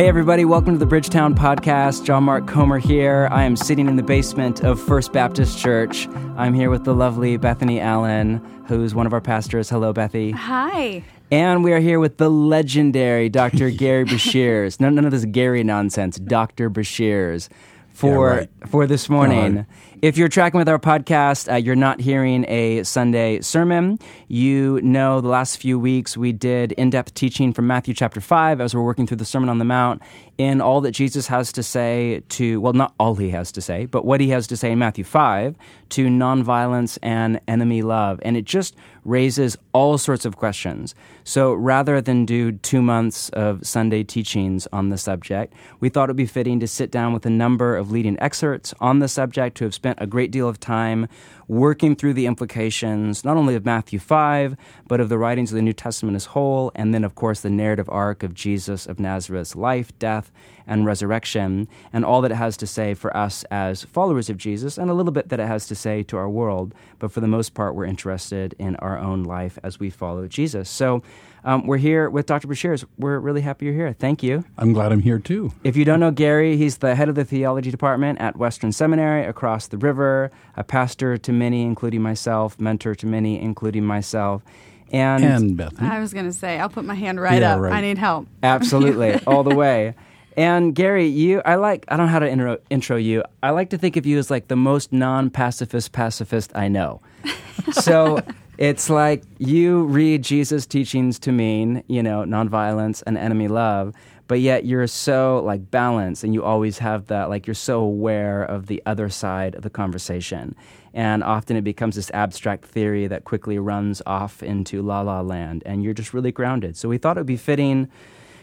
Hey, everybody, welcome to the Bridgetown Podcast. John Mark Comer here. I am sitting in the basement of First Baptist Church. I'm here with the lovely Bethany Allen, who's one of our pastors. Hello, Bethy. Hi. And we are here with the legendary Dr. Gerry Breshears. No, none of this Gerry nonsense. Dr. Breshears for Yeah, right. for this morning. If you're tracking with our podcast, uh, you're not hearing a Sunday sermon. You know, the last few weeks we did in depth teaching from Matthew chapter 5 as we're working through the Sermon on the Mount in all that Jesus has to say to, well, not all he has to say, but what he has to say in Matthew 5 to nonviolence and enemy love. And it just raises all sorts of questions. So rather than do two months of Sunday teachings on the subject, we thought it would be fitting to sit down with a number of leading experts on the subject who have spent a great deal of time working through the implications not only of Matthew 5, but of the writings of the New Testament as whole, and then, of course, the narrative arc of Jesus of Nazareth's life, death, and resurrection, and all that it has to say for us as followers of Jesus, and a little bit that it has to say to our world. But for the most part, we're interested in our own life as we follow Jesus. So um, we're here with Dr. Breshears. We're really happy you're here. Thank you. I'm glad I'm here too. If you don't know Gerry, he's the head of the theology department at Western Seminary across the river, a pastor to many, including myself, mentor to many, including myself. And, And Bethany. I was going to say, I'll put my hand right Yeah, up. right. I need help. absolutely, all the way. And Gerry, you, I like, I don't know how to intro, intro you. I like to think of you as like the most non pacifist pacifist I know. So it's like you read Jesus' teachings to mean, you know, nonviolence and enemy love, but yet you're so like balanced and you always have that, like you're so aware of the other side of the conversation. And often it becomes this abstract theory that quickly runs off into la la land, and you're just really grounded. So we thought it would be fitting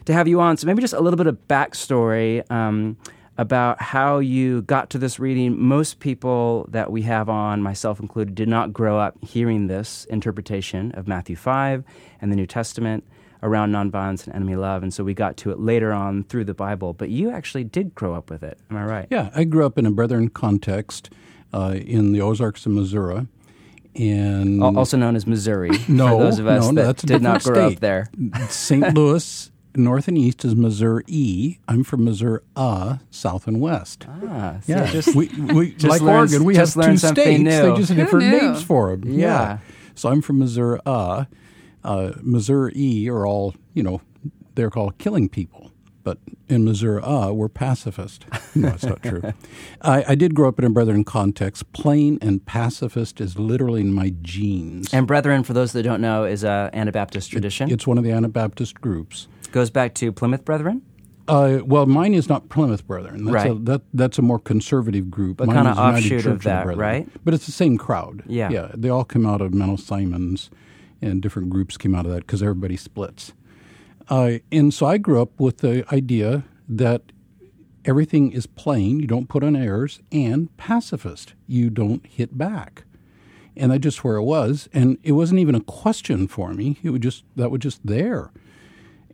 to have you on. So maybe just a little bit of backstory um, about how you got to this reading. Most people that we have on, myself included, did not grow up hearing this interpretation of Matthew 5 and the New Testament around nonviolence and enemy love. And so we got to it later on through the Bible. But you actually did grow up with it. Am I right? Yeah, I grew up in a Brethren context uh, in the Ozarks of Missouri. And Also known as Missouri. no, for those of us no, that did not grow state. up there. St. Louis, north and east is Missouri. E. I'm from Missouri, uh, south and west. Ah, see, Yeah, just- we, we just like learned- Oregon, we just have two states. new. They just have different knew? names for them. Yeah. So I'm from Missouri. Uh, uh, Missouri E are all you know. They're called killing people, but in Missouri uh, we're pacifist. No, that's not true. I, I did grow up in a Brethren context. Plain and pacifist is literally in my genes. And Brethren, for those that don't know, is a Anabaptist tradition. it's one of the Anabaptist groups. Goes back to Plymouth Brethren. Uh, well, mine is not Plymouth Brethren. That's A, Right. that, that's a more conservative group. But offshoot of Church the that, right? But it's the same crowd. Yeah. Yeah. They all come out of Menno Simons, and different groups came out of that because everybody splits. Uh, and so I grew up with the idea that everything is plain, you don't put on airs, and pacifist, you don't hit back. And that's just where it was. And it wasn't even a question for me. It was just that was just there.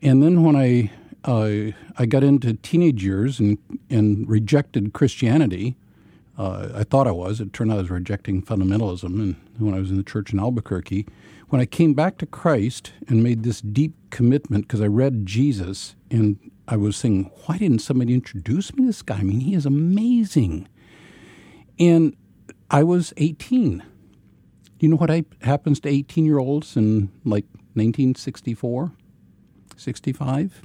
And then when I uh, I got into teenage years and and rejected Christianity, uh, I thought I was. It turned out I was rejecting fundamentalism. And when I was in the church in Albuquerque, when I came back to Christ and made this deep commitment because I read Jesus and I was saying, why didn't somebody introduce me to this guy? I mean, he is amazing. And I was 18. You know what I, happens to 18 year olds in like 1964, 65?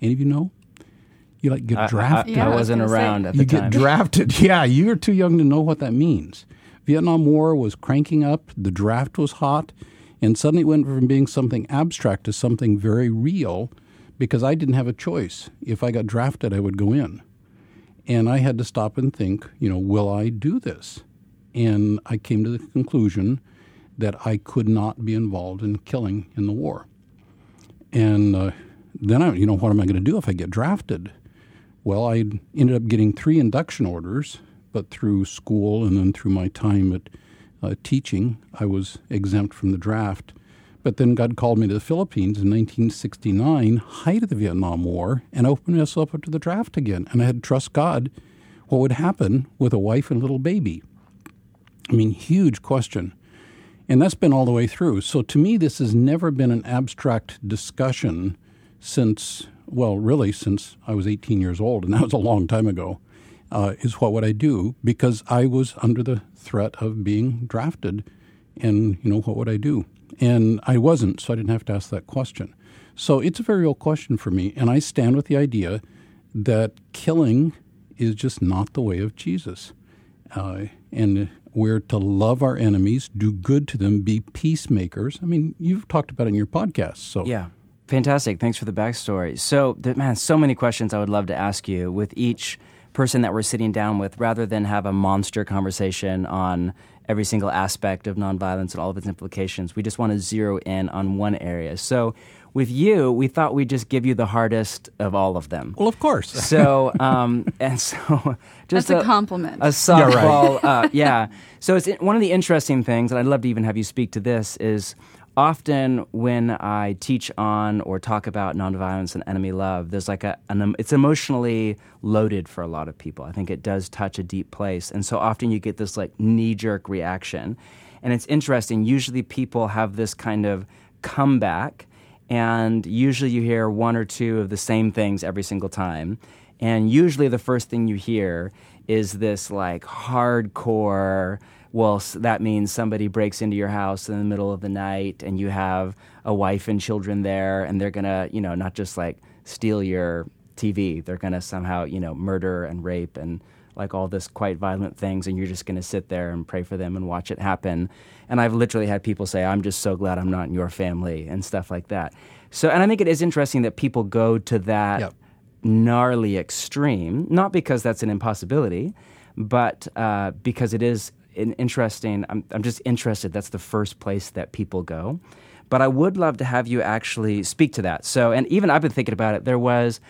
Any of you know? You like get I- I- drafted. I, Yeah, I was wasn't gonna say. around at the you time. get drafted. Yeah, you're too young to know what that means. Vietnam War was cranking up, the draft was hot, and suddenly it went from being something abstract to something very real because I didn't have a choice. If I got drafted, I would go in. And I had to stop and think, you know, will I do this? And I came to the conclusion that I could not be involved in killing in the war. And uh, then I, you know, what am I going to do if I get drafted? Well, I ended up getting three induction orders, but through school and then through my time at uh, teaching, I was exempt from the draft. But then God called me to the Philippines in 1969, height of the Vietnam War, and opened myself up to the draft again. And I had to trust God what would happen with a wife and little baby. I mean, huge question. And that's been all the way through. So to me, this has never been an abstract discussion since well, really since I was 18 years old, and that was a long time ago, uh, is what would I do? Because I was under the threat of being drafted, and you know what would I do? And I wasn't, so I didn't have to ask that question. So it's a very real question for me, and I stand with the idea that killing is just not the way of Jesus. Uh, and we're to love our enemies, do good to them, be peacemakers. I mean, you've talked about it in your podcast. So Yeah. Fantastic. Thanks for the backstory. So, man, so many questions I would love to ask you with each person that we're sitting down with rather than have a monster conversation on every single aspect of nonviolence and all of its implications. We just want to zero in on one area. So, with you, we thought we'd just give you the hardest of all of them. Well, of course. So, um, and so, just That's a compliment. A softball, uh, yeah. So it's one of the interesting things, and I'd love to even have you speak to this. Is often when I teach on or talk about nonviolence and enemy love, there's like a an, it's emotionally loaded for a lot of people. I think it does touch a deep place, and so often you get this like knee jerk reaction, and it's interesting. Usually, people have this kind of comeback and usually you hear one or two of the same things every single time. And usually the first thing you hear is this like hardcore, well, that means somebody breaks into your house in the middle of the night and you have a wife and children there and they're going to, you know, not just like steal your TV, they're going to somehow, you know, murder and rape and like all this quite violent things and you're just going to sit there and pray for them and watch it happen. And I've literally had people say, I'm just so glad I'm not in your family and stuff like that. So, and I think it is interesting that people go to that Yep. gnarly extreme, not because that's an impossibility, but uh, because it is an interesting. I'm, I'm just interested. That's the first place that people go. But I would love to have you actually speak to that. So, and even I've been thinking about it. There was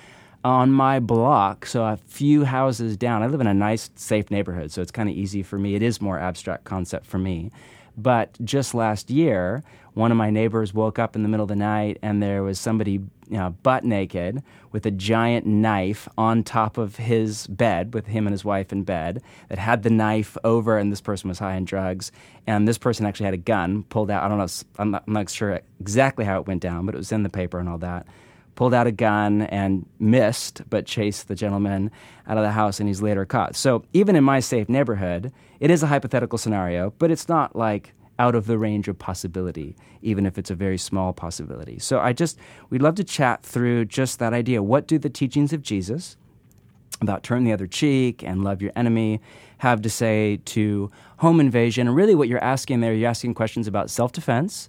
on my block, so a few houses down. I live in a nice, safe neighborhood, so it's kind of easy for me. It is more abstract concept for me. But just last year, one of my neighbors woke up in the middle of the night and there was somebody you know, butt naked with a giant knife on top of his bed with him and his wife in bed that had the knife over and this person was high on drugs and this person actually had a gun pulled out i don't know i'm not, I'm not sure exactly how it went down but it was in the paper and all that pulled out a gun and missed, but chased the gentleman out of the house, and he's later caught. So even in my safe neighborhood, it is a hypothetical scenario, but it's not like out of the range of possibility, even if it's a very small possibility. So I just, we'd love to chat through just that idea. What do the teachings of Jesus about turn the other cheek and love your enemy have to say to home invasion? And really, what you're asking there, you're asking questions about self defense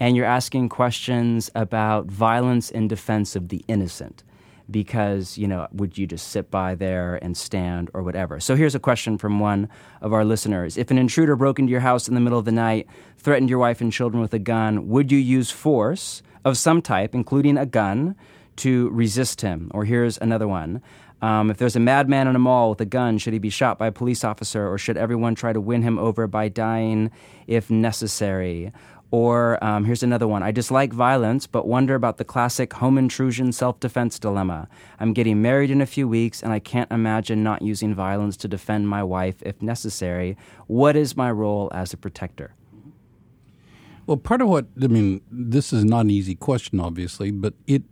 and you're asking questions about violence in defense of the innocent because you know would you just sit by there and stand or whatever? So here's a question from one of our listeners. If an intruder broke into your house in the middle of the night threatened your wife and children with a gun would you use force of some type including a gun to resist him? Or here's another one. Um, if there's a madman in a mall with a gun, should he be shot by a police officer, or should everyone try to win him over by dying if necessary? Or um, here's another one. I dislike violence, but wonder about the classic home intrusion self defense dilemma. I'm getting married in a few weeks, and I can't imagine not using violence to defend my wife if necessary. What is my role as a protector? Well, part of what I mean, this is not an easy question, obviously, but it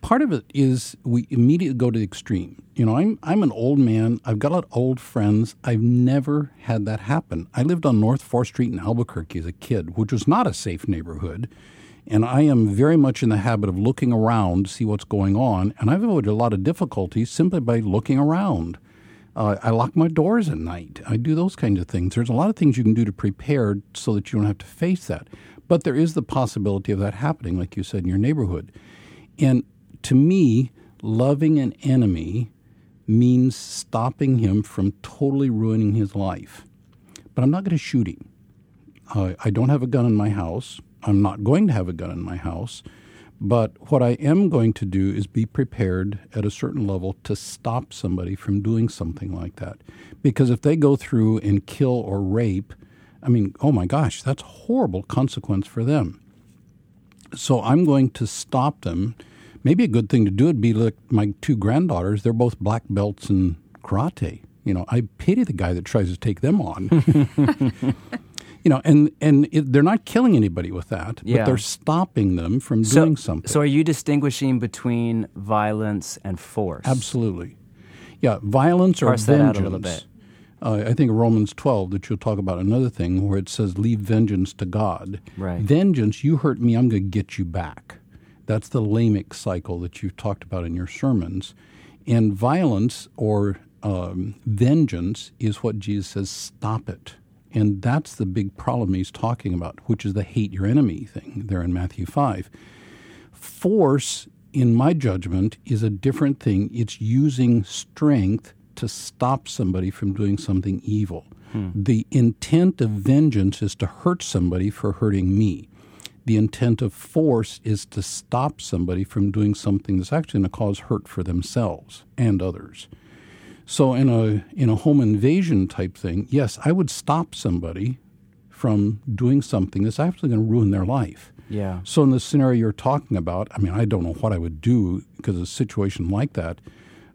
part of it is we immediately go to the extreme. You know, I'm I'm an old man. I've got a lot of old friends. I've never had that happen. I lived on North Fourth Street in Albuquerque as a kid, which was not a safe neighborhood. And I am very much in the habit of looking around to see what's going on. And I've avoided a lot of difficulties simply by looking around. Uh, I lock my doors at night. I do those kinds of things. There's a lot of things you can do to prepare so that you don't have to face that. But there is the possibility of that happening, like you said, in your neighborhood. And to me, loving an enemy means stopping him from totally ruining his life. But I'm not going to shoot him. Uh, I don't have a gun in my house. I'm not going to have a gun in my house. But what I am going to do is be prepared at a certain level to stop somebody from doing something like that. Because if they go through and kill or rape, I mean, oh my gosh, that's horrible consequence for them. So I'm going to stop them. Maybe a good thing to do would be like my two granddaughters. They're both black belts in karate. You know, I pity the guy that tries to take them on. You know, and and it, they're not killing anybody with that, Yeah. but they're stopping them from So, doing something. so are you distinguishing between violence and force? Absolutely. Yeah, violence or Parse that vengeance. out a little bit. Uh, I think Romans 12 that you'll talk about another thing where it says, leave vengeance to God. Right. Vengeance, you hurt me, I'm going to get you back. That's the Lamech cycle that you've talked about in your sermons. And violence or um, vengeance is what Jesus says, stop it. And that's the big problem he's talking about, which is the hate your enemy thing there in Matthew 5. Force, in my judgment, is a different thing. It's using strength to stop somebody from doing something evil. The intent of vengeance is to hurt somebody for hurting me. The intent of force is to stop somebody from doing something that's actually going to cause hurt for themselves and others. So in a in a home invasion type thing, yes, I would stop somebody from doing something that's actually going to ruin their life. Yeah. So in the scenario you're talking about, I mean, I don't know what I would do because a situation like that,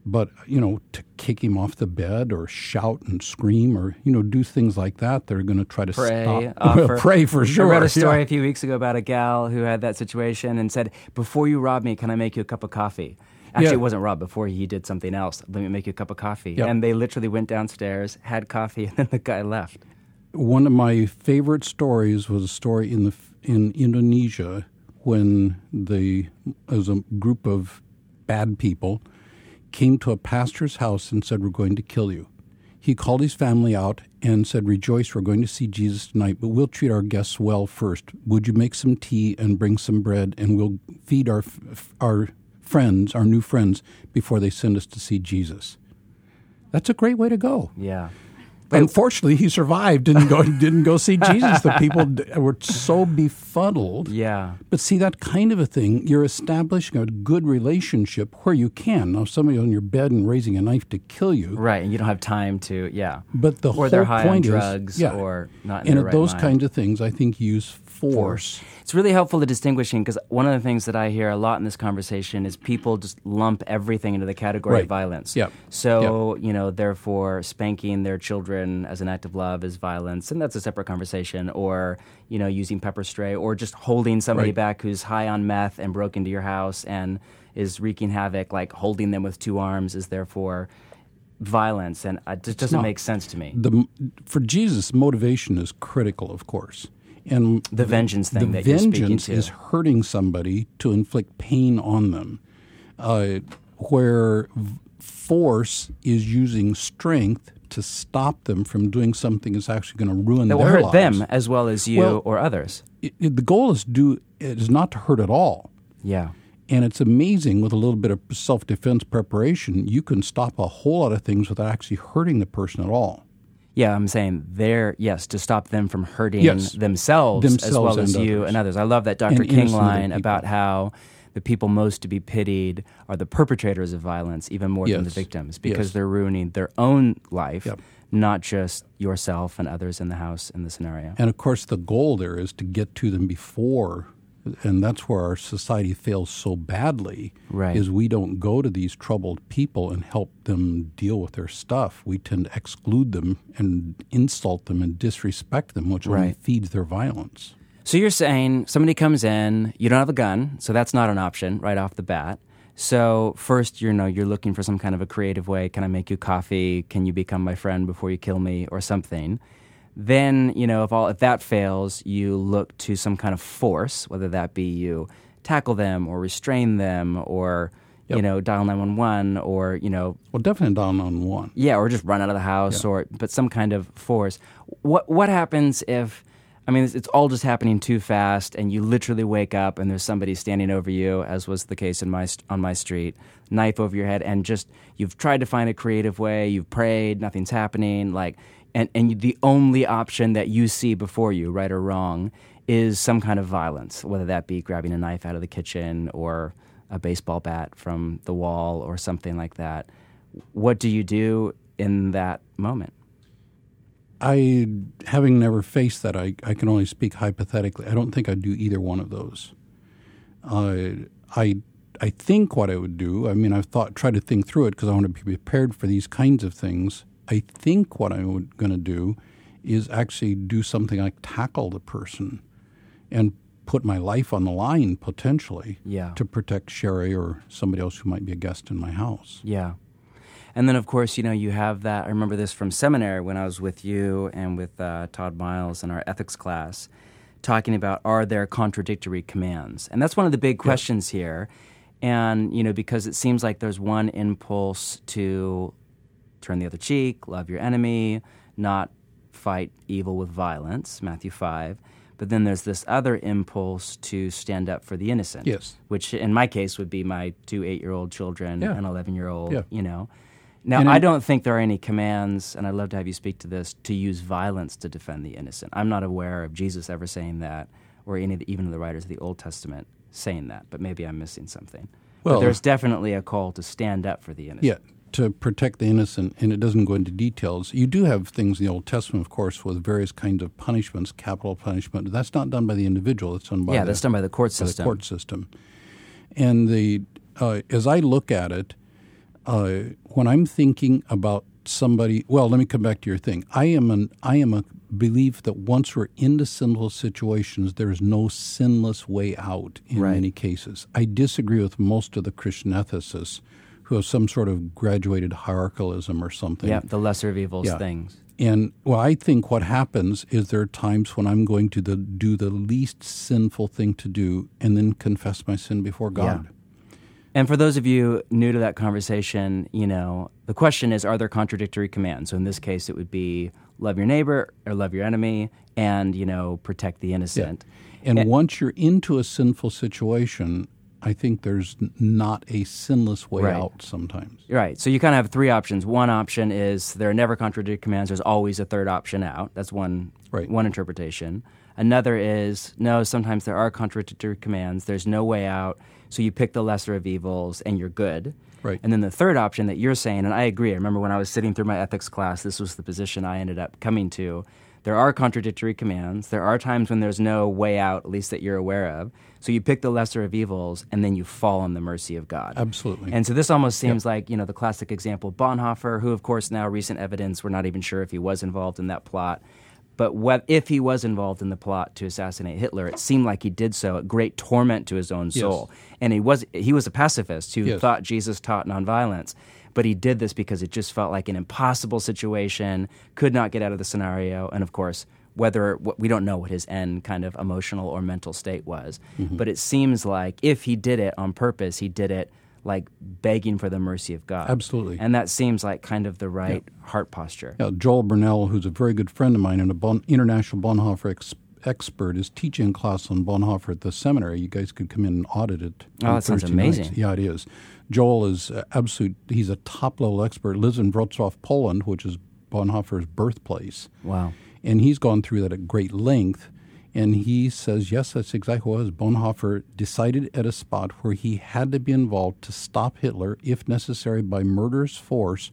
but you know, to kick him off the bed or shout and scream or you know do things like that, they're going to try to Pray, stop. offer. pray for sure. I read a story yeah. a few weeks ago about a gal who had that situation and said, "Before you rob me, can I make you a cup of coffee?" Actually, Yeah. it wasn't Rob. Before he did something else, let me make you a cup of coffee. Yeah. And they literally went downstairs, had coffee, and then the guy left. One of my favorite stories was a story in the in Indonesia when the as a group of bad people came to a pastor's house and said, "We're going to kill you." He called his family out and said, "Rejoice, we're going to see Jesus tonight, but we'll treat our guests well first. Would you make some tea and bring some bread, and we'll feed our our friends, our new friends, before they send us to see Jesus?" That's a great way to go. Yeah. Unfortunately, he survived. Didn't go. didn't go see Jesus. The people were so befuddled. Yeah. But see that kind of a thing. You're establishing a good relationship where you can. Now, somebody on your bed and raising a knife to kill you. Right. And you don't have time to, yeah. But the or whole they're high point on is, yeah. or not in and right those mind. kinds of things, I think use force. It's really helpful to distinguishing because one of the things that I hear a lot in this conversation is people just lump everything into the category Right. of violence. Yep. So, you know, therefore spanking their children as an act of love is violence, and that's a separate conversation. Or, you know, using pepper spray or just holding somebody Right. back who's high on meth and broke into your house and is wreaking havoc, like holding them with two arms is therefore violence. And uh, it just doesn't not. make sense to me. The for Jesus, motivation is critical, of course. And The vengeance thing the that you're speaking vengeance to. is hurting somebody to inflict pain on them, uh, where force is using strength to stop them from doing something that's actually going to ruin That will hurt lives. them as well as you Well- or others. It- it- the goal is do is not to hurt at all. Yeah. And it's amazing with a little bit of self defense preparation, you can stop a whole lot of things without actually hurting the person at all. Yeah, I'm saying they're yes to stop them from hurting Yes. themselves, as well as you others. and others. I love that Dr. And King line about how the people most to be pitied are the perpetrators of violence, even more than the victims, because Yes. they're ruining their own life, Yep. not just yourself and others in the house in the scenario. And of course, the goal there is to get to them before, and that's where our society fails so badly. Right. Is we don't go to these troubled people and help them deal with their stuff. We tend to exclude them and insult them and disrespect them, which only feeds their violence. So you're saying somebody comes in, you don't have a gun, so that's not an option right off the bat. So first, you know, you're looking for some kind of a creative way. Can I make you coffee? Can you become my friend before you kill me, or something? Then, you know, if all if that fails, you look to some kind of force, whether that be you tackle them or restrain them, or you know, dial nine one one, or you know, Well, definitely dial on one. yeah, or just run out of the house, Yeah. or but some kind of force. What what happens if? I mean, it's, it's all just happening too fast, and you literally wake up and there's somebody standing over you, as was the case in my on my street, knife over your head, and just you've tried to find a creative way, you've prayed, nothing's happening, like, and and the only option that you see before you, right or wrong, is some kind of violence, whether that be grabbing a knife out of the kitchen or a baseball bat from the wall or something like that what do you do in that moment? I, having never faced that, I, I can only speak hypothetically. I don't think I'd do either one of those. Uh, I, I think what I would do. I mean, I've thought, tried to think through it because I want to be prepared for these kinds of things. I think what I'm going to do is actually do something like tackle the person and put my life on the line potentially Yeah. to protect Sherry or somebody else who might be a guest in my house. Yeah. And then, of course, you know, you have that. I remember this from seminary when I was with you and with uh, Todd Miles in our ethics class, talking about are there contradictory commands? And that's one of the big questions here. And, you know, because it seems like there's one impulse to turn the other cheek, love your enemy, not fight evil with violence, Matthew 5. But then there's this other impulse to stand up for the innocent. Yes. Which in my case would be my two eight year old children, Yeah. an 11 year old, Yeah. you know. Now, And I don't think there are any commands, and I'd love to have you speak to this, to use violence to defend the innocent. I'm not aware of Jesus ever saying that, or any of the, even the writers of the Old Testament saying that, but maybe I'm missing something. Well- but there's definitely a call to stand up for the innocent. Yeah, to protect the innocent, and it doesn't go into details. You do have things in the Old Testament, of course, with various kinds of punishments, capital punishment. That's not done by the individual; it's done by Yeah, the, that's done by the court by the system. court system. And the uh, as I look at it, uh, when I'm thinking about somebody, well, let me come back to your thing. I am an I am a belief that once we're into sinful situations, there is no sinless way out in Right. many cases. I disagree with most of the Christian ethicists who have some sort of graduated hierarchalism or something. Yeah, the lesser of evils Yeah. things. And well, I think what happens is there are times when I'm going to the, do the least sinful thing to do and then confess my sin before God. And for those of you new to that conversation, you know, the question is are there contradictory commands? So in this case, it would be love your neighbor or love your enemy and, you know, protect the innocent. And Eh. once you're into a sinful situation, I think there's not a sinless way Right. out sometimes. Right. So you kind of have three options. One option is there are never contradictory commands. There's always a third option out. That's one Right. one interpretation. Another is no. Sometimes there are contradictory commands. There's no way out. So you pick the lesser of evils and you're good. Right. And then the third option that you're saying, and I agree. I remember when I was sitting through my ethics class, this was the position I ended up coming to. There are contradictory commands. There are times when there's no way out, at least that you're aware of. So you pick the lesser of evils, and then you fall on the mercy of God. Absolutely. And so this almost seems like you know the classic example Bonhoeffer, who of course now recent evidence we're not even sure if he was involved in that plot. But what, if he was involved in the plot to assassinate Hitler, it seemed like he did so at great torment to his own soul. And he was he was a pacifist who Yes. thought Jesus taught nonviolence, but he did this because it just felt like an impossible situation, could not get out of the scenario, and of course whether we don't know what his end kind of emotional or mental state was, Mm-hmm. but it seems like if he did it on purpose, he did it like begging for the mercy of God. Absolutely. And that seems like kind of the right heart posture. Yeah, Joel Burnell, who's a very good friend of mine and a bon, international Bonhoeffer ex, expert, is teaching a class on Bonhoeffer at the seminary. You guys could come in and audit it. Oh, that sounds Thursday nights. amazing. Yeah, it is. Joel is uh, absolute. He's a top level expert. Lives in Wrocław, Poland, which is Bonhoeffer's birthplace. Wow. And he's gone through that at great length. And he says, yes, that's exactly what it was. Bonhoeffer decided at a spot where he had to be involved to stop Hitler, if necessary, by murderous force,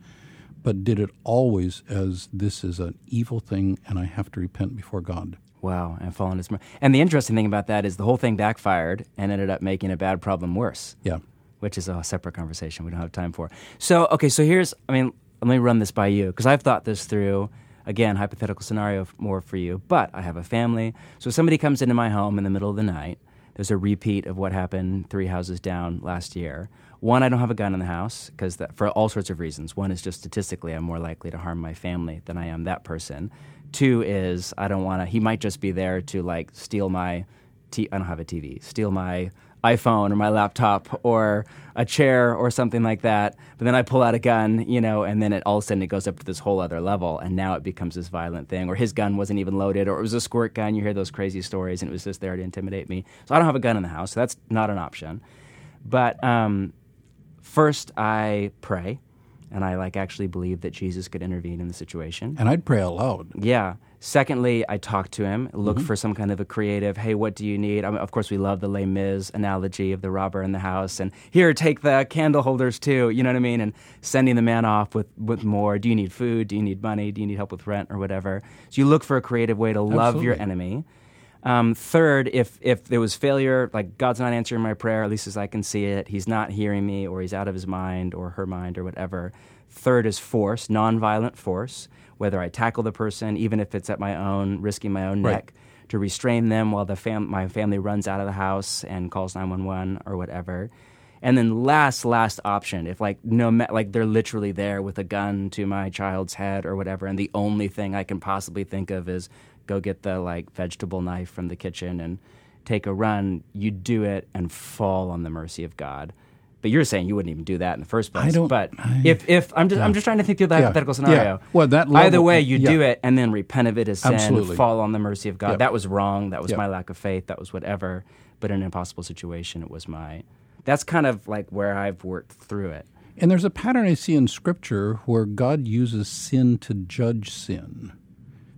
but did it always as this is an evil thing and I have to repent before God. Wow. And fallen his mer- And the interesting thing about that is the whole thing backfired and ended up making a bad problem worse. Yeah. which is a separate conversation we don't have time for. So, okay, so here's, I mean, let me run this by you because I've thought this through. Again, hypothetical scenario more for you, but I have a family. So, somebody comes into my home in the middle of the night. There's a repeat of what happened three houses down last year. One, I don't have a gun in the house because for all sorts of reasons. One is just statistically, I'm more likely to harm my family than I am that person. Two is I don't want to. He might just be there to like steal my. T- I don't have a TV. Steal my iPhone or my laptop or a chair or something like that. But then I pull out a gun, you know, and then it all of a sudden it goes up to this whole other level, and now it becomes this violent thing. Or his gun wasn't even loaded, or it was a squirt gun. You hear those crazy stories, and it was just there to intimidate me. So I don't have a gun in the house, so that's not an option. But um, first, I pray, and I like actually believe that Jesus could intervene in the situation. And I'd pray out loud. Yeah. Secondly, I talk to him, look Mm-hmm. for some kind of a creative, hey, what do you need? I mean, of course, we love the Les Mis analogy of the robber in the house, and here, take the candle holders too, you know what I mean? And sending the man off with, with more. Do you need food? Do you need money? Do you need help with rent or whatever? So you look for a creative way to love your enemy. Um, third, if if there was failure, like God's not answering my prayer, at least as I can see it, He's not hearing me, or He's out of His mind, or her mind, or whatever. Third is force, nonviolent force, whether I tackle the person, even if it's at my own, risking my own Right. neck, to restrain them while the fam- my family runs out of the house and calls 911 or whatever. And then last, last option, if like no, ma- like they're literally there with a gun to my child's head or whatever, and the only thing I can possibly think of is go get the like vegetable knife from the kitchen and take a run. You do it and fall on the mercy of God. But you're saying you wouldn't even do that in the first place. I don't- But I- if, if I'm just I'm just trying to think through the Yeah. hypothetical Yeah. scenario. Well, that either way, you do it and then repent of it as sin, Absolutely. fall on the mercy of God. Yep. That was wrong. That was Yep. my lack of faith. That was whatever. But in an impossible situation, it was my. That's kind of like where I've worked through it. And there's a pattern I see in Scripture where God uses sin to judge sin.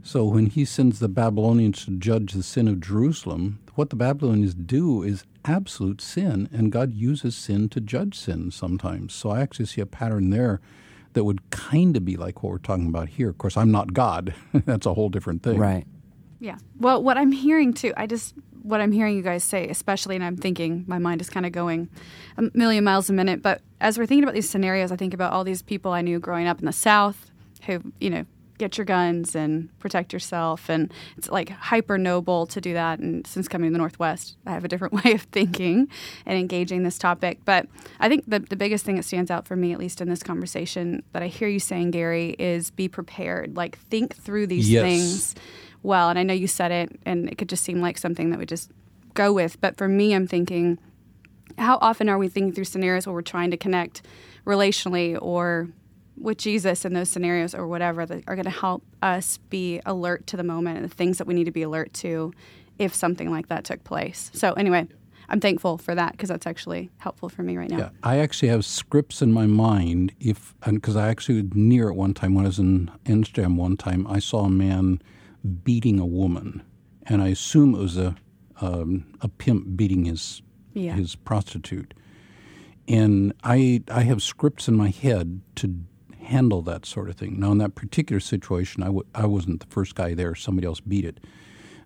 So when he sends the Babylonians to judge the sin of Jerusalem, what the Babylonians do is absolute sin, and God uses sin to judge sin sometimes. So I actually see a pattern there that would kind of be like what we're talking about here. Of course, I'm not God. That's a whole different thing. Right. Yeah. Well, what I'm hearing too, I just what I'm hearing you guys say, especially, and I'm thinking my mind is kind of going a million miles a minute. But as we're thinking about these scenarios, I think about all these people I knew growing up in the South who, you know, get your guns and protect yourself, and it's like hyper noble to do that. And since coming to the Northwest, I have a different way of thinking and engaging this topic. But I think the the biggest thing that stands out for me, at least in this conversation, that I hear you saying, Gerry, is be prepared. Like think through these Yes. things well. And I know you said it, and it could just seem like something that we just go with. But for me, I'm thinking, how often are we thinking through scenarios where we're trying to connect relationally or with Jesus in those scenarios or whatever that are going to help us be alert to the moment and the things that we need to be alert to if something like that took place. So, anyway, I'm thankful for that because that's actually helpful for me right now. Yeah, I actually have scripts in my mind. If because I actually was near at one time when I was in Amsterdam one time, I saw a man beating a woman, and I assume it was a um, a pimp beating his Yeah. his prostitute. And I I have scripts in my head to handle that sort of thing. Now in that particular situation, I w- I wasn't the first guy there; somebody else beat it.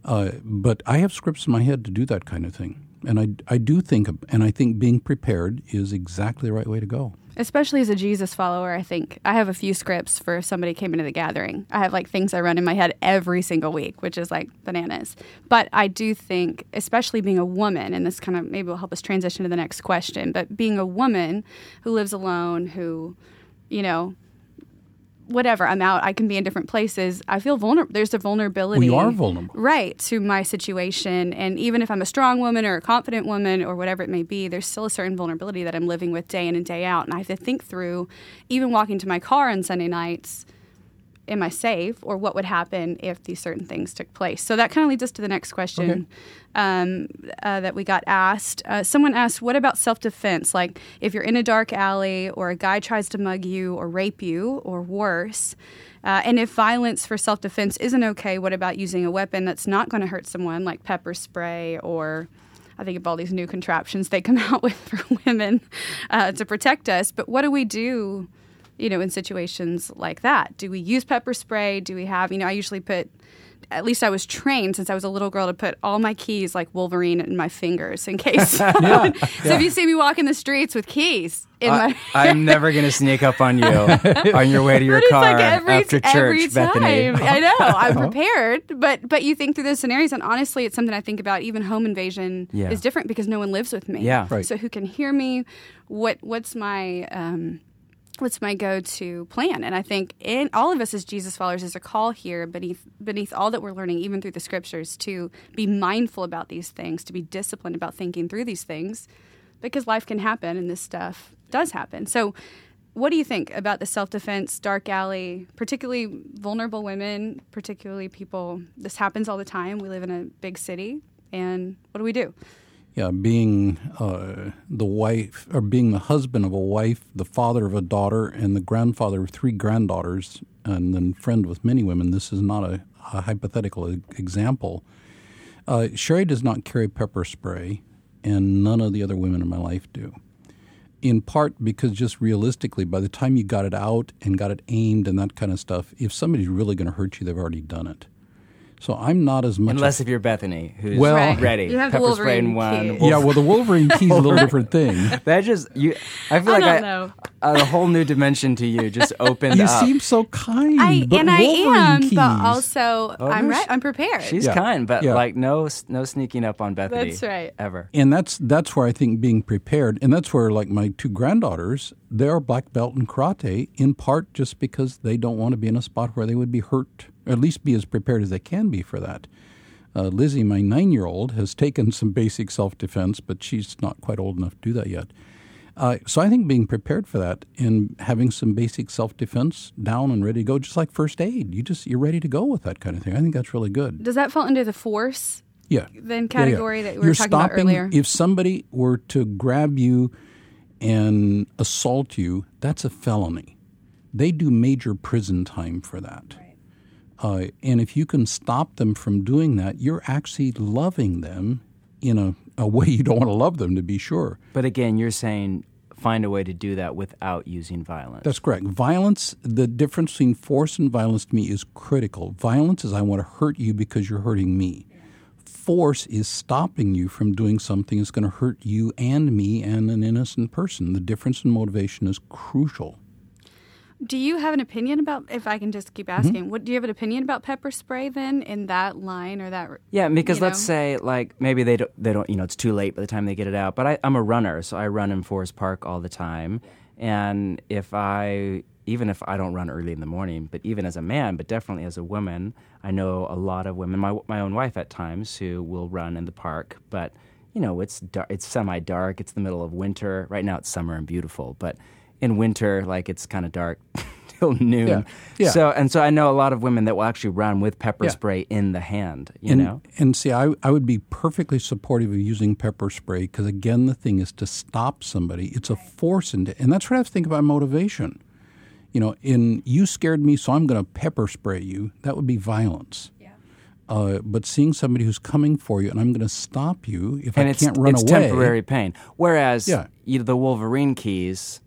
Uh, but I have scripts in my head to do that kind of thing. And I, I do think, and I think being prepared is exactly the right way to go. Especially as a Jesus follower, I think I have a few scripts for if somebody came into the gathering. I have like things I run in my head every single week, which is like bananas. But I do think, especially being a woman, and this kind of maybe will help us transition to the next question, but being a woman who lives alone, who, you know, whatever, I'm out, I can be in different places. I feel vulnerable. There's a vulnerability. We are vulnerable. Right, to my situation. And even if I'm a strong woman or a confident woman or whatever it may be, there's still a certain vulnerability that I'm living with day in and day out. And I have to think through, even walking to my car on Sunday nights, am I safe or what would happen if these certain things took place? So that kind of leads us to the next question um, uh, that we got asked. Uh, someone asked, What about self defense? Like if you're in a dark alley or a guy tries to mug you or rape you or worse. Uh, and if violence for self defense isn't okay, what about using a weapon that's not going to hurt someone, like pepper spray or I think of all these new contraptions they come out with for women uh, to protect us. But what do we do, you know, in situations like that? Do we use pepper spray? Do we have, you know, I usually put, at least I was trained since I was a little girl to put all my keys like Wolverine in my fingers in case. so if you see me walking the streets with keys in I, my I'm never going to sneak up on you on your way to your But it's car like every, after church, every Bethany. time. I know. I'm prepared, but but you think through those scenarios, and honestly, it's something I think about. Even home invasion Yeah. is different because no one lives with me. Yeah. Right. So who can hear me? What what's my um, what's my go-to plan? And I think in all of us as Jesus followers, there's a call here beneath beneath all that we're learning, even through the scriptures, to be mindful about these things, to be disciplined about thinking through these things, because life can happen and this stuff does happen. So. What do you think about the self defense, dark alley, particularly vulnerable women, particularly people? This happens all the time. We live in a big city, and what do we do? Yeah, being uh, the wife or being the husband of a wife, the father of a daughter, and the grandfather of three granddaughters, and then friend with many women. This is not a, a hypothetical example. Uh, Sherry does not carry pepper spray, and none of the other women in my life do. In part because just realistically, by the time you got it out and got it aimed and that kind of stuff, if somebody's really going to hurt you, they've already done it. So I'm not as much. Unless if you're Bethany, who's Well- Right. ready. You have Pepper spray in Wolverine one. key. yeah, well, the Wolverine key's a little different thing. That just you. I feel I like don't I, know. Uh, a whole new dimension to you just opened You up. seem so kind. I but and I am, keys. but also oh, I'm right. I'm prepared. She's Yeah. kind, but Yeah. like no no sneaking up on Bethany. That's right. Ever. and that's that's where I think being prepared, and that's where like my two granddaughters, they are black belt in karate, in part just because they don't want to be in a spot where they would be hurt, or at least be as prepared as they can be for that. Uh, Lizzie, my nine-year-old, has taken some basic self-defense, but she's not quite old enough to do that yet. Uh, so I think being prepared for that and having some basic self-defense down and ready to go, just like first aid, you just you're ready to go with that kind of thing. I think that's really good. Does that fall under the force Yeah. then Yeah, yeah. category that we were You're talking about stopping, earlier? If somebody were to grab you and assault you, that's a felony. They do major prison time for that. Uh, and if you can stop them from doing that, you're actually loving them in a, a way you don't want to love them, to be sure. But again, you're saying find a way to do that without using violence. That's correct. Violence, the difference between force and violence to me is critical. Violence is I want to hurt you because you're hurting me. Force is stopping you from doing something that's going to hurt you and me and an innocent person. The difference in motivation is crucial. Do you have an opinion about? If I can just keep Mm-hmm. asking, what do you have an opinion about pepper spray then in that line or that? Yeah, because let's know? say like maybe they don't they don't you know it's too late by the time they get it out. But I, I'm a runner, so I run in Forest Park all the time, and if I even if I don't run early in the morning, but even as a man, but definitely as a woman, I know a lot of women, my my own wife at times, who will run in the park, but you know it's dark, it's semi dark, it's the middle of winter. Right now it's summer and beautiful, but in winter like it's kind of dark. Till noon, Yeah. Yeah. so and so I know a lot of women that will actually run with pepper Yeah. spray in the hand. You and, know, and see, I, I would be perfectly supportive of using pepper spray because, again, the thing is to stop somebody. It's a force, into, and that's what I have to think about motivation. You know, in you scared me, so I'm going to pepper spray you. That would be violence. Uh, but seeing somebody who's coming for you and I'm going to stop you if and I can't run it's away. temporary pain. Whereas Yeah. you, the Wolverine keys,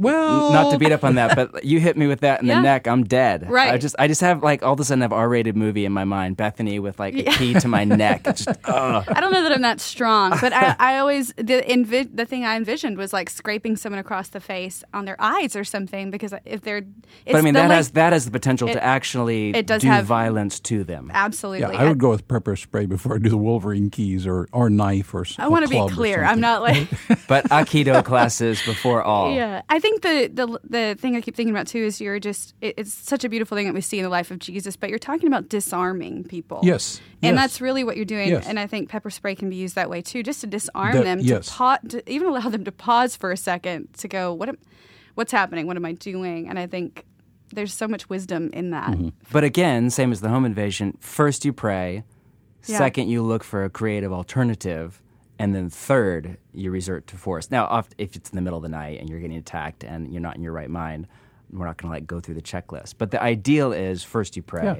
Well, not to beat up on that, but you hit me with that in Yeah. the neck, I'm dead. Right. I just I just have like all of a sudden I have R-rated movie in my mind, Bethany with like a key to my neck. Just ugh. I don't know that I'm that strong, but I, I always the envi- the thing I envisioned was like scraping someone across the face on their eyes or something because if they're, it's But I mean the that length- has that has the potential it- to actually it does do have- violence to them. absolutely. yeah, I would go with pepper spray before I do the Wolverine keys or, or knife or I want to be clear. I'm not like But Aikido classes before all. Yeah, I think the, the the thing I keep thinking about too is you're just it, it's such a beautiful thing that we see in the life of Jesus, but you're talking about disarming people. Yes, and yes. that's really what you're doing. Yes. And I think pepper spray can be used that way too, just to disarm That- them, yes. to, pa- to even allow them to pause for a second to go, what am, what's happening? What am I doing? And I think there's so much wisdom in that. Mm-hmm. But again, same as the home invasion, first you pray, Yeah. second you look for a creative alternative, and then third you resort to force. Now, if it's in the middle of the night and you're getting attacked and you're not in your right mind, we're not going to like go through the checklist. But the ideal is first you pray, Yeah.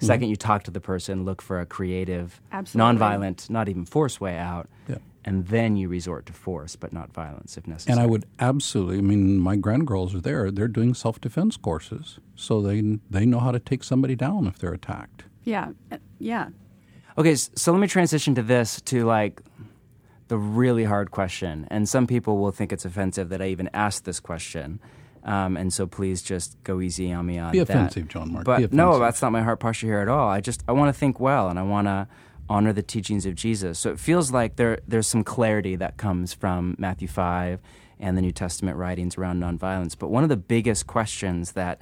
Mm-hmm. 2nd you talk to the person, look for a creative, Absolutely. nonviolent, not even force way out, Yeah. and then you resort to force, but not violence if necessary. And I would absolutely. I mean, my grandgirls are there. They're doing self defense courses, so they they know how to take somebody down if they're attacked. Yeah, Uh, yeah. Okay, so let me transition to this to like the really hard question. And some people will think it's offensive that I even asked this question. Um, and so please just go easy on me on Be that. offensive, John Mark. But no, that's not my heart posture here at all. I just I want to think well and I want to honor the teachings of Jesus. So it feels like there there's some clarity that comes from Matthew 5 and the New Testament writings around nonviolence. But one of the biggest questions that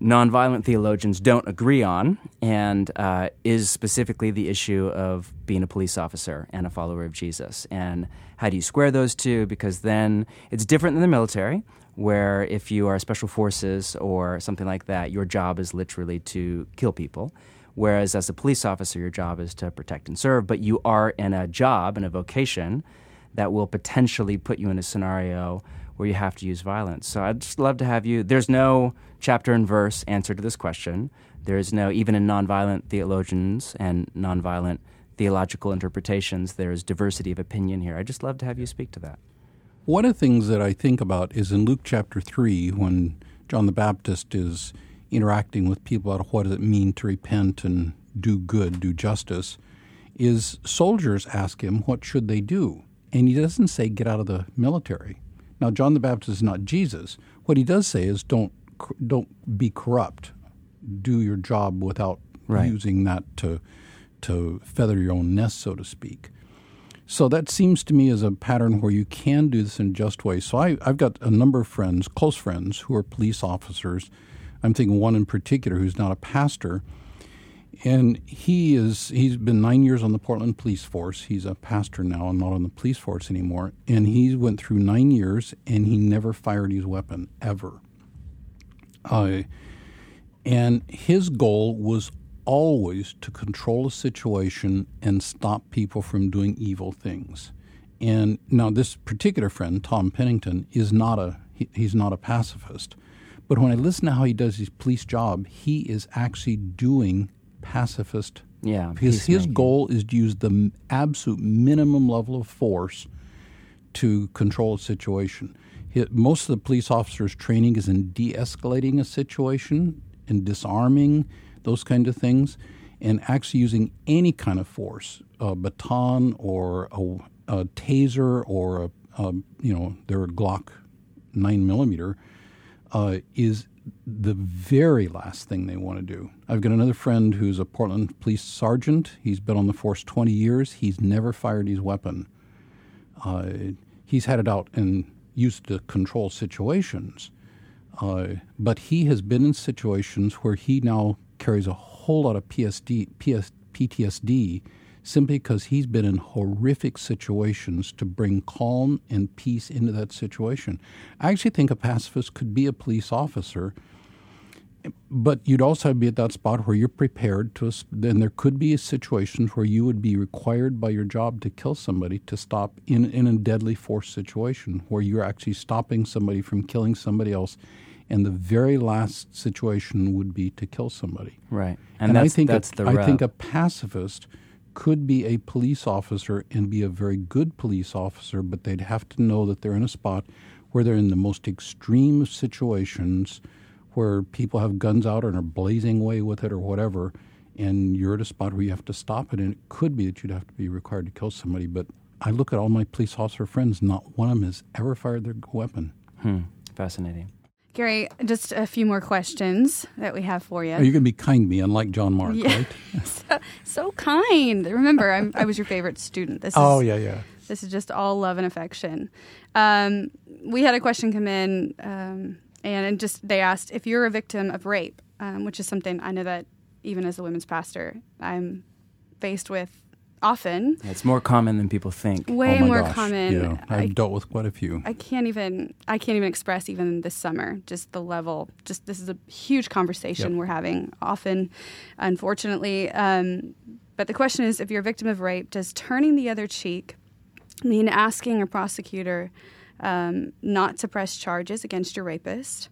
nonviolent theologians don't agree on, and uh, is specifically the issue of being a police officer and a follower of Jesus. And how do you square those two? Because then it's different than the military, where if you are special forces or something like that, your job is literally to kill people. Whereas as a police officer, your job is to protect and serve, but you are in a job and a vocation that will potentially put you in a scenario where you have to use violence. So I'd just love to have you. There's no chapter and verse answer to this question. There is no, even in nonviolent theologians and nonviolent theological interpretations, there is diversity of opinion here. I'd just love to have you speak to that. One of the things that I think about is in Luke chapter 3, when John the Baptist is interacting with people about what does it mean to repent and do good, do justice, is soldiers ask him, what should they do? And he doesn't say, get out of the military. Now, John the Baptist is not Jesus. What he does say is don't don't be corrupt. Do your job without Right. using that to to feather your own nest, so to speak. So that seems to me as a pattern where you can do this in a just way. So I, I've got a number of friends, close friends, who are police officers. I'm thinking one in particular who's not a pastor, and he is he's been nine years on the Portland Police Force. He's a pastor now and not on the police force anymore. And he went through nine years and he never fired his weapon ever. Uh, and his goal was always to control a situation and stop people from doing evil things. And now this particular friend, Tom Pennington, is not a he, he's not a pacifist. But when I listen to how he does his police job, he is actually doing pacifist Yeah, because his goal is to use the absolute minimum level of force to control a situation. Most of the police officers' training is in de escalating a situation and disarming, those kind of things, and actually using any kind of force a baton or a, a taser or a, a, you know, their Glock 9 millimeter uh, is the very last thing they want to do. I've got another friend who's a Portland police sergeant. He's been on the force 20 years. He's never fired his weapon. Uh, he's had it out and used to control situations. Uh, but he has been in situations where he now carries a whole lot of PSD, PS, PTSD simply because he's been in horrific situations to bring calm and peace into that situation. I actually think a pacifist could be a police officer but you'd also be at that spot where you're prepared to, then there could be situations where you would be required by your job to kill somebody to stop in, in a deadly force situation where you're actually stopping somebody from killing somebody else. And the very last situation would be to kill somebody. Right. And, that's, I think that's a, the I think a pacifist could be a police officer and be a very good police officer, but they'd have to know that they're in a spot where they're in the most extreme of situations where people have guns out and are blazing away with it or whatever, and you're at a spot where you have to stop it, and it could be that you'd have to be required to kill somebody. But I look at all my police officer friends, not one of them has ever fired their weapon. Hmm. Fascinating. Gerry, just a few more questions that we have for you. Are you going to be kind to me, unlike John Mark, Yeah. right? so, so kind. Remember, I'm, I was your favorite student. This Oh, is, yeah, yeah. This is just all love and affection. Um, we had a question come in, um, and, and just they asked if you're a victim of rape, um, which is something I know that even as a women's pastor, I'm faced with often. It's more common than people think. Way oh my more gosh. common. Yeah, I've I, dealt with quite a few. I can't even I can't even express even this summer just the level. Just this is a huge conversation Yep. we're having often, unfortunately. Um, but the question is, if you're a victim of rape, does turning the other cheek mean asking a prosecutor um, not to press charges against your rapist?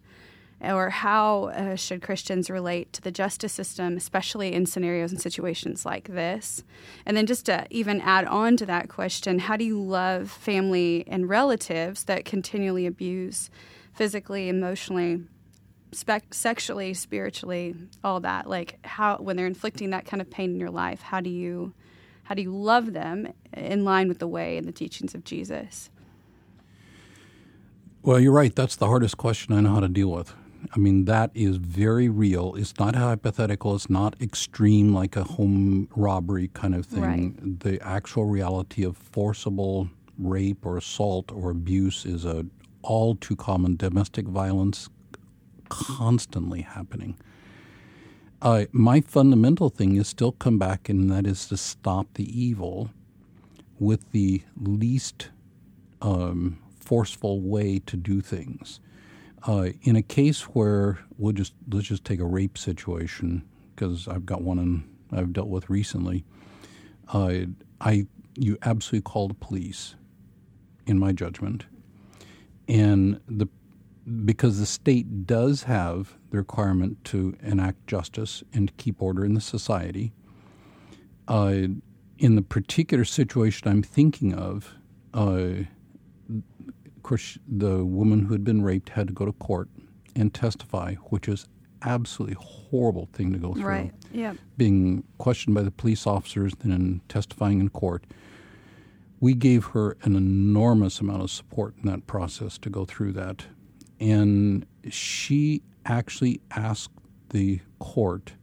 Or how uh, should Christians relate to the justice system, especially in scenarios and situations like this? And then, just to even add on to that question, how do you love family and relatives that continually abuse physically, emotionally, spec- sexually, spiritually, all that? Like, how when they're inflicting that kind of pain in your life, how do you how do you love them in line with the way and the teachings of Jesus? Well, you're right. That's the hardest question I know how to deal with. I mean, that is very real. It's not hypothetical. It's not extreme like a home robbery kind of thing. Right. The actual reality of forcible rape or assault or abuse is a all too common domestic violence constantly happening. Uh, my fundamental thing is still come back, and that is to stop the evil with the least um, forceful way to do things. Uh, in a case where we'll just let's just take a rape situation because I've got one in, I've dealt with recently. Uh, I you absolutely call the police, in my judgment, and the because the state does have the requirement to enact justice and keep order in the society. Uh, in the particular situation I'm thinking of, uh, of course, the woman who had been raped had to go to court and testify, which is absolutely horrible thing to go through. Right. Yeah. Being questioned by the police officers and then testifying in court. we gave her an enormous amount of support in that process to go through that. And she actually asked the court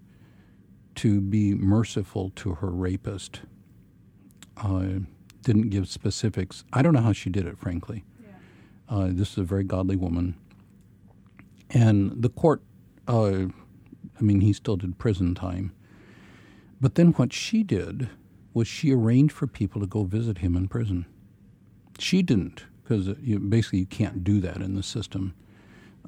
to be merciful to her rapist. Uh, didn't give specifics. I don't know how she did it, frankly. Uh, this is a very godly woman. And the court, uh, I mean, he still did prison time. But then what she did was she arranged for people to go visit him in prison. She didn't, because you, basically you can't do that in the system.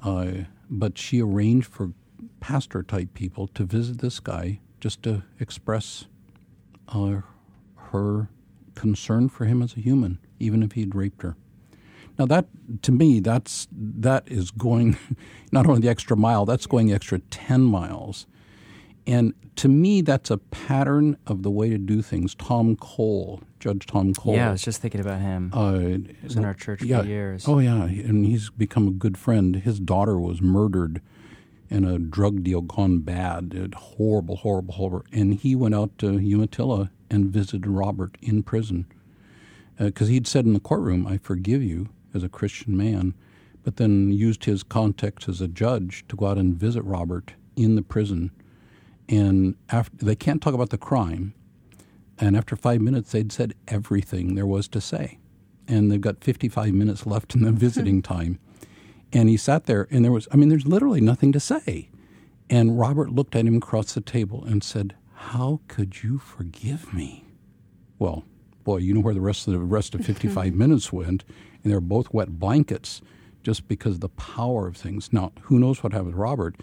Uh, but she arranged for pastor type people to visit this guy just to express uh, her concern for him as a human, even if he'd raped her. Now that to me, that's that is going not only the extra mile, that's going extra ten miles and to me, that's a pattern of the way to do things. Tom Kohl, Judge Tom Kohl. Yeah, I was just thinking about him. Uh, he was in our church yeah, for years. Oh, yeah. And he's become a good friend. His daughter was murdered in a drug deal gone bad. It, horrible, horrible, horrible. And he went out to Umatilla and visited Robert in prison because uh, he'd said in the courtroom, I forgive you as a Christian man, but then used his context as a judge to go out and visit Robert in the prison and after, they can't talk about the crime. And after five minutes, they'd said everything there was to say. And they've got 55 minutes left in the visiting time. And he sat there, and there was, I mean, there's literally nothing to say. And Robert looked at him across the table and said, How could you forgive me? Well, boy, you know where the rest of the rest of 55 minutes went, and they're both wet blankets just because of the power of things. Now, who knows what happened with Robert?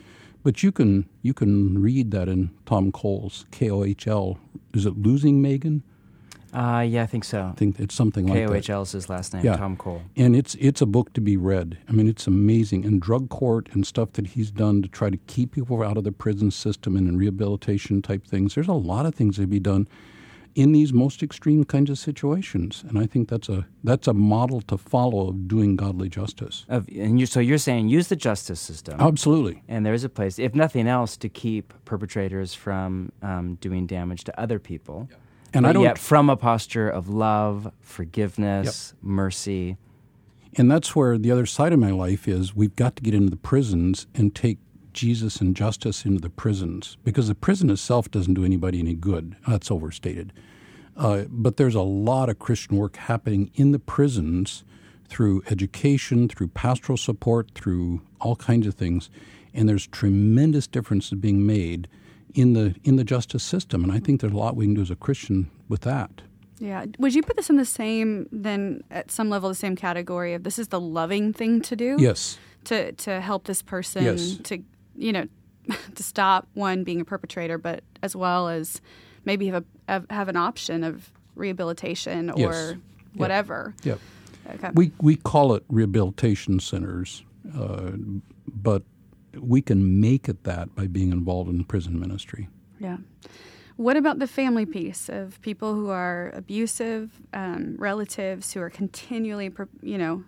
But you can you can read that in Tom Kohl's K O H L. Is it losing Megan? Uh, yeah, I think so. I think it's something like that. K-O-H-L is his last name, yeah. Tom Kohl. And it's it's a book to be read. I mean, it's amazing. And drug court and stuff that he's done to try to keep people out of the prison system and in rehabilitation type things. There's a lot of things to be done in these most extreme kinds of situations. And I think that's a that's a model to follow of doing godly justice. Of, and you, so you're saying use the justice system. Absolutely. And there's a place, if nothing else, to keep perpetrators from um, doing damage to other people. Yeah. And but I don't, yet from a posture of love, forgiveness, yep. mercy. And that's where the other side of my life is we've got to get into the prisons and take Jesus and justice into the prisons because the prison itself doesn't do anybody any good. That's overstated. Uh, but there's a lot of Christian work happening in the prisons through education, through pastoral support, through all kinds of things, and there's tremendous differences being made in the in the justice system. And I think there's a lot we can do as a Christian with that. Yeah. Would you put this in the same, then at some level, the same category of this is the loving thing to do? Yes. To to help this person yes. to you know, to stop one being a perpetrator, but as well as maybe have a have an option of rehabilitation or yes. whatever. Yep. Okay. We we call it rehabilitation centers, uh, but we can make it that by being involved in prison ministry. Yeah. What about the family piece of people who are abusive, um, relatives who are continually, you know,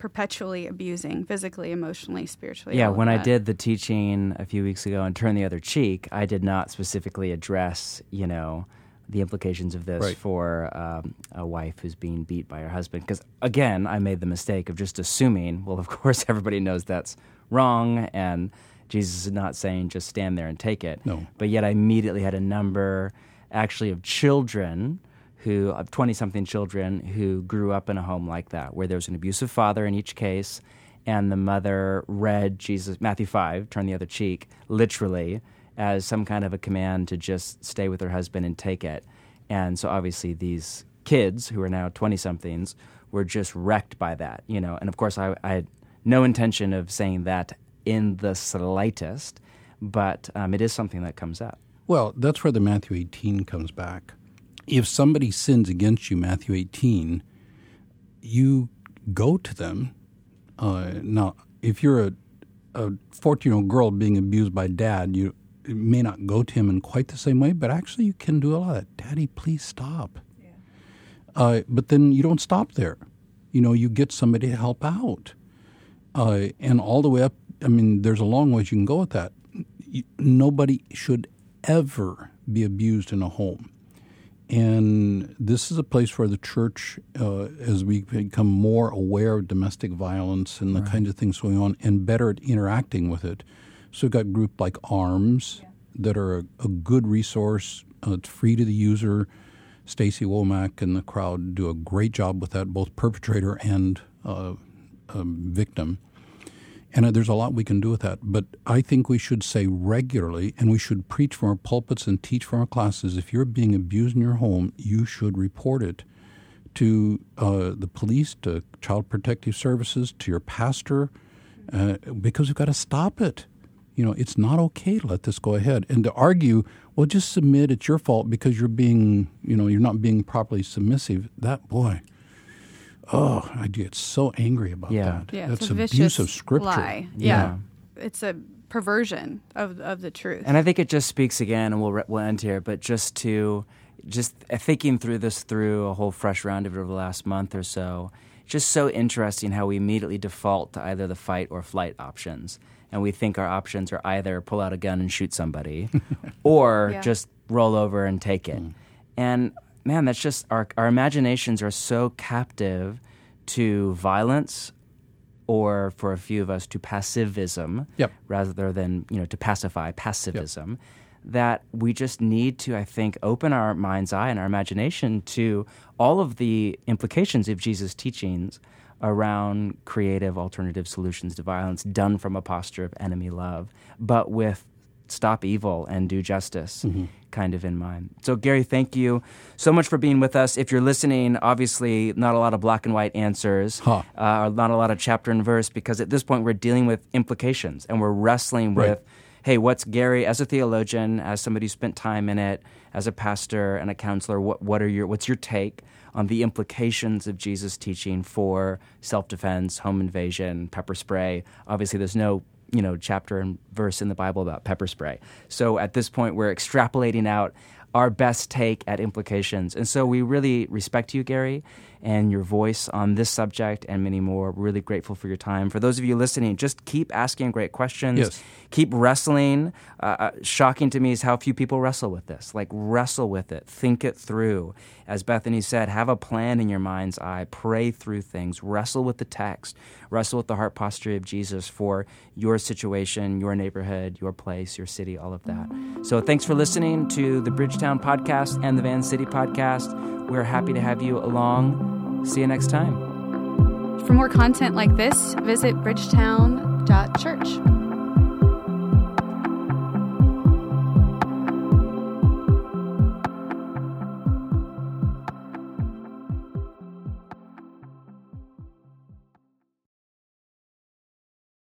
perpetually abusing physically, emotionally, spiritually. Yeah, when I did the teaching a few weeks ago on Turn the Other Cheek, I did not specifically address, you know, the implications of this right. for um, a wife who's being beat by her husband. Because again, I made the mistake of just assuming, well, of course, everybody knows that's wrong, and Jesus is not saying just stand there and take it. No. But yet I immediately had a number, actually, of children who of 20 something children who grew up in a home like that where there was an abusive father in each case and the mother read Jesus Matthew 5 turn the other cheek literally as some kind of a command to just stay with her husband and take it. And so obviously these kids who are now 20 somethings were just wrecked by that you know. And of course I, I had no intention of saying that in the slightest but um, it is something that comes up. Well that's where the Matthew 18 comes back if somebody sins against you, Matthew 18, you go to them. Uh, now, if you're a, a 14 year old girl being abused by dad, you may not go to him in quite the same way, but actually you can do a lot of Daddy, please stop. Yeah. Uh, but then you don't stop there. You know, you get somebody to help out. Uh, and all the way up, I mean, there's a long ways you can go with that. nobody should ever be abused in a home And this is a place where the church, uh, as we become more aware of domestic violence and the right. kinds of things going on, and better at interacting with it. So we've got groups like ARMS yeah. that are a, a good resource. Uh, it's free to the user. Stacy Womack and the crowd do a great job with that, both perpetrator and uh, um, victim. And uh, there's a lot we can do with that. But I think we should say regularly, and we should preach from our pulpits and teach from our classes if you're being abused in your home, you should report it to uh, the police, to Child Protective Services, to your pastor, uh, because we've got to stop it. You know, it's not okay to let this go ahead. And to argue, well, just submit, it's your fault because you're being, you know, you're not being properly submissive, that, boy, oh, I get so angry about yeah. that. Yeah, That's abuse of scripture. Lie. Yeah. yeah. It's a perversion of, of the truth. And I think it just speaks again, and we'll, we'll end here, but just to, just thinking through this through a whole fresh round of it over the last month or so, just so interesting how we immediately default to either the fight or flight options. And we think our options are either pull out a gun and shoot somebody or yeah. just roll over and take it. Mm. And man, that's just our, our imaginations are so captive to violence or for a few of us to passivism yep. rather than you know to pacify passivism yep. that we just need to i think open our mind's eye and our imagination to all of the implications of jesus teachings around creative alternative solutions to violence done from a posture of enemy love but with stop evil and do justice mm-hmm. Kind of in mind. So, Gerry, thank you so much for being with us. If you're listening, obviously, not a lot of black and white answers, huh. uh, not a lot of chapter and verse, because at this point we're dealing with implications and we're wrestling right. with. Hey, what's Gerry as a theologian, as somebody who spent time in it, as a pastor and a counselor? What, what are your what's your take on the implications of Jesus' teaching for self-defense, home invasion, pepper spray? Obviously, there's no you know chapter and verse in the Bible about pepper spray. So at this point, we're extrapolating out our best take at implications, and so we really respect you, Gerry, and your voice on this subject and many more. We're really grateful for your time. For those of you listening, just keep asking great questions. Yes. Keep wrestling. Uh, uh, shocking to me is how few people wrestle with this. Like, wrestle with it, think it through. As Bethany said, have a plan in your mind's eye, pray through things, wrestle with the text, wrestle with the heart posture of Jesus for your situation, your neighborhood, your place, your city, all of that. So, thanks for listening to the Bridgetown podcast and the Van City podcast. We're happy to have you along. See you next time. For more content like this, visit bridgetown.church.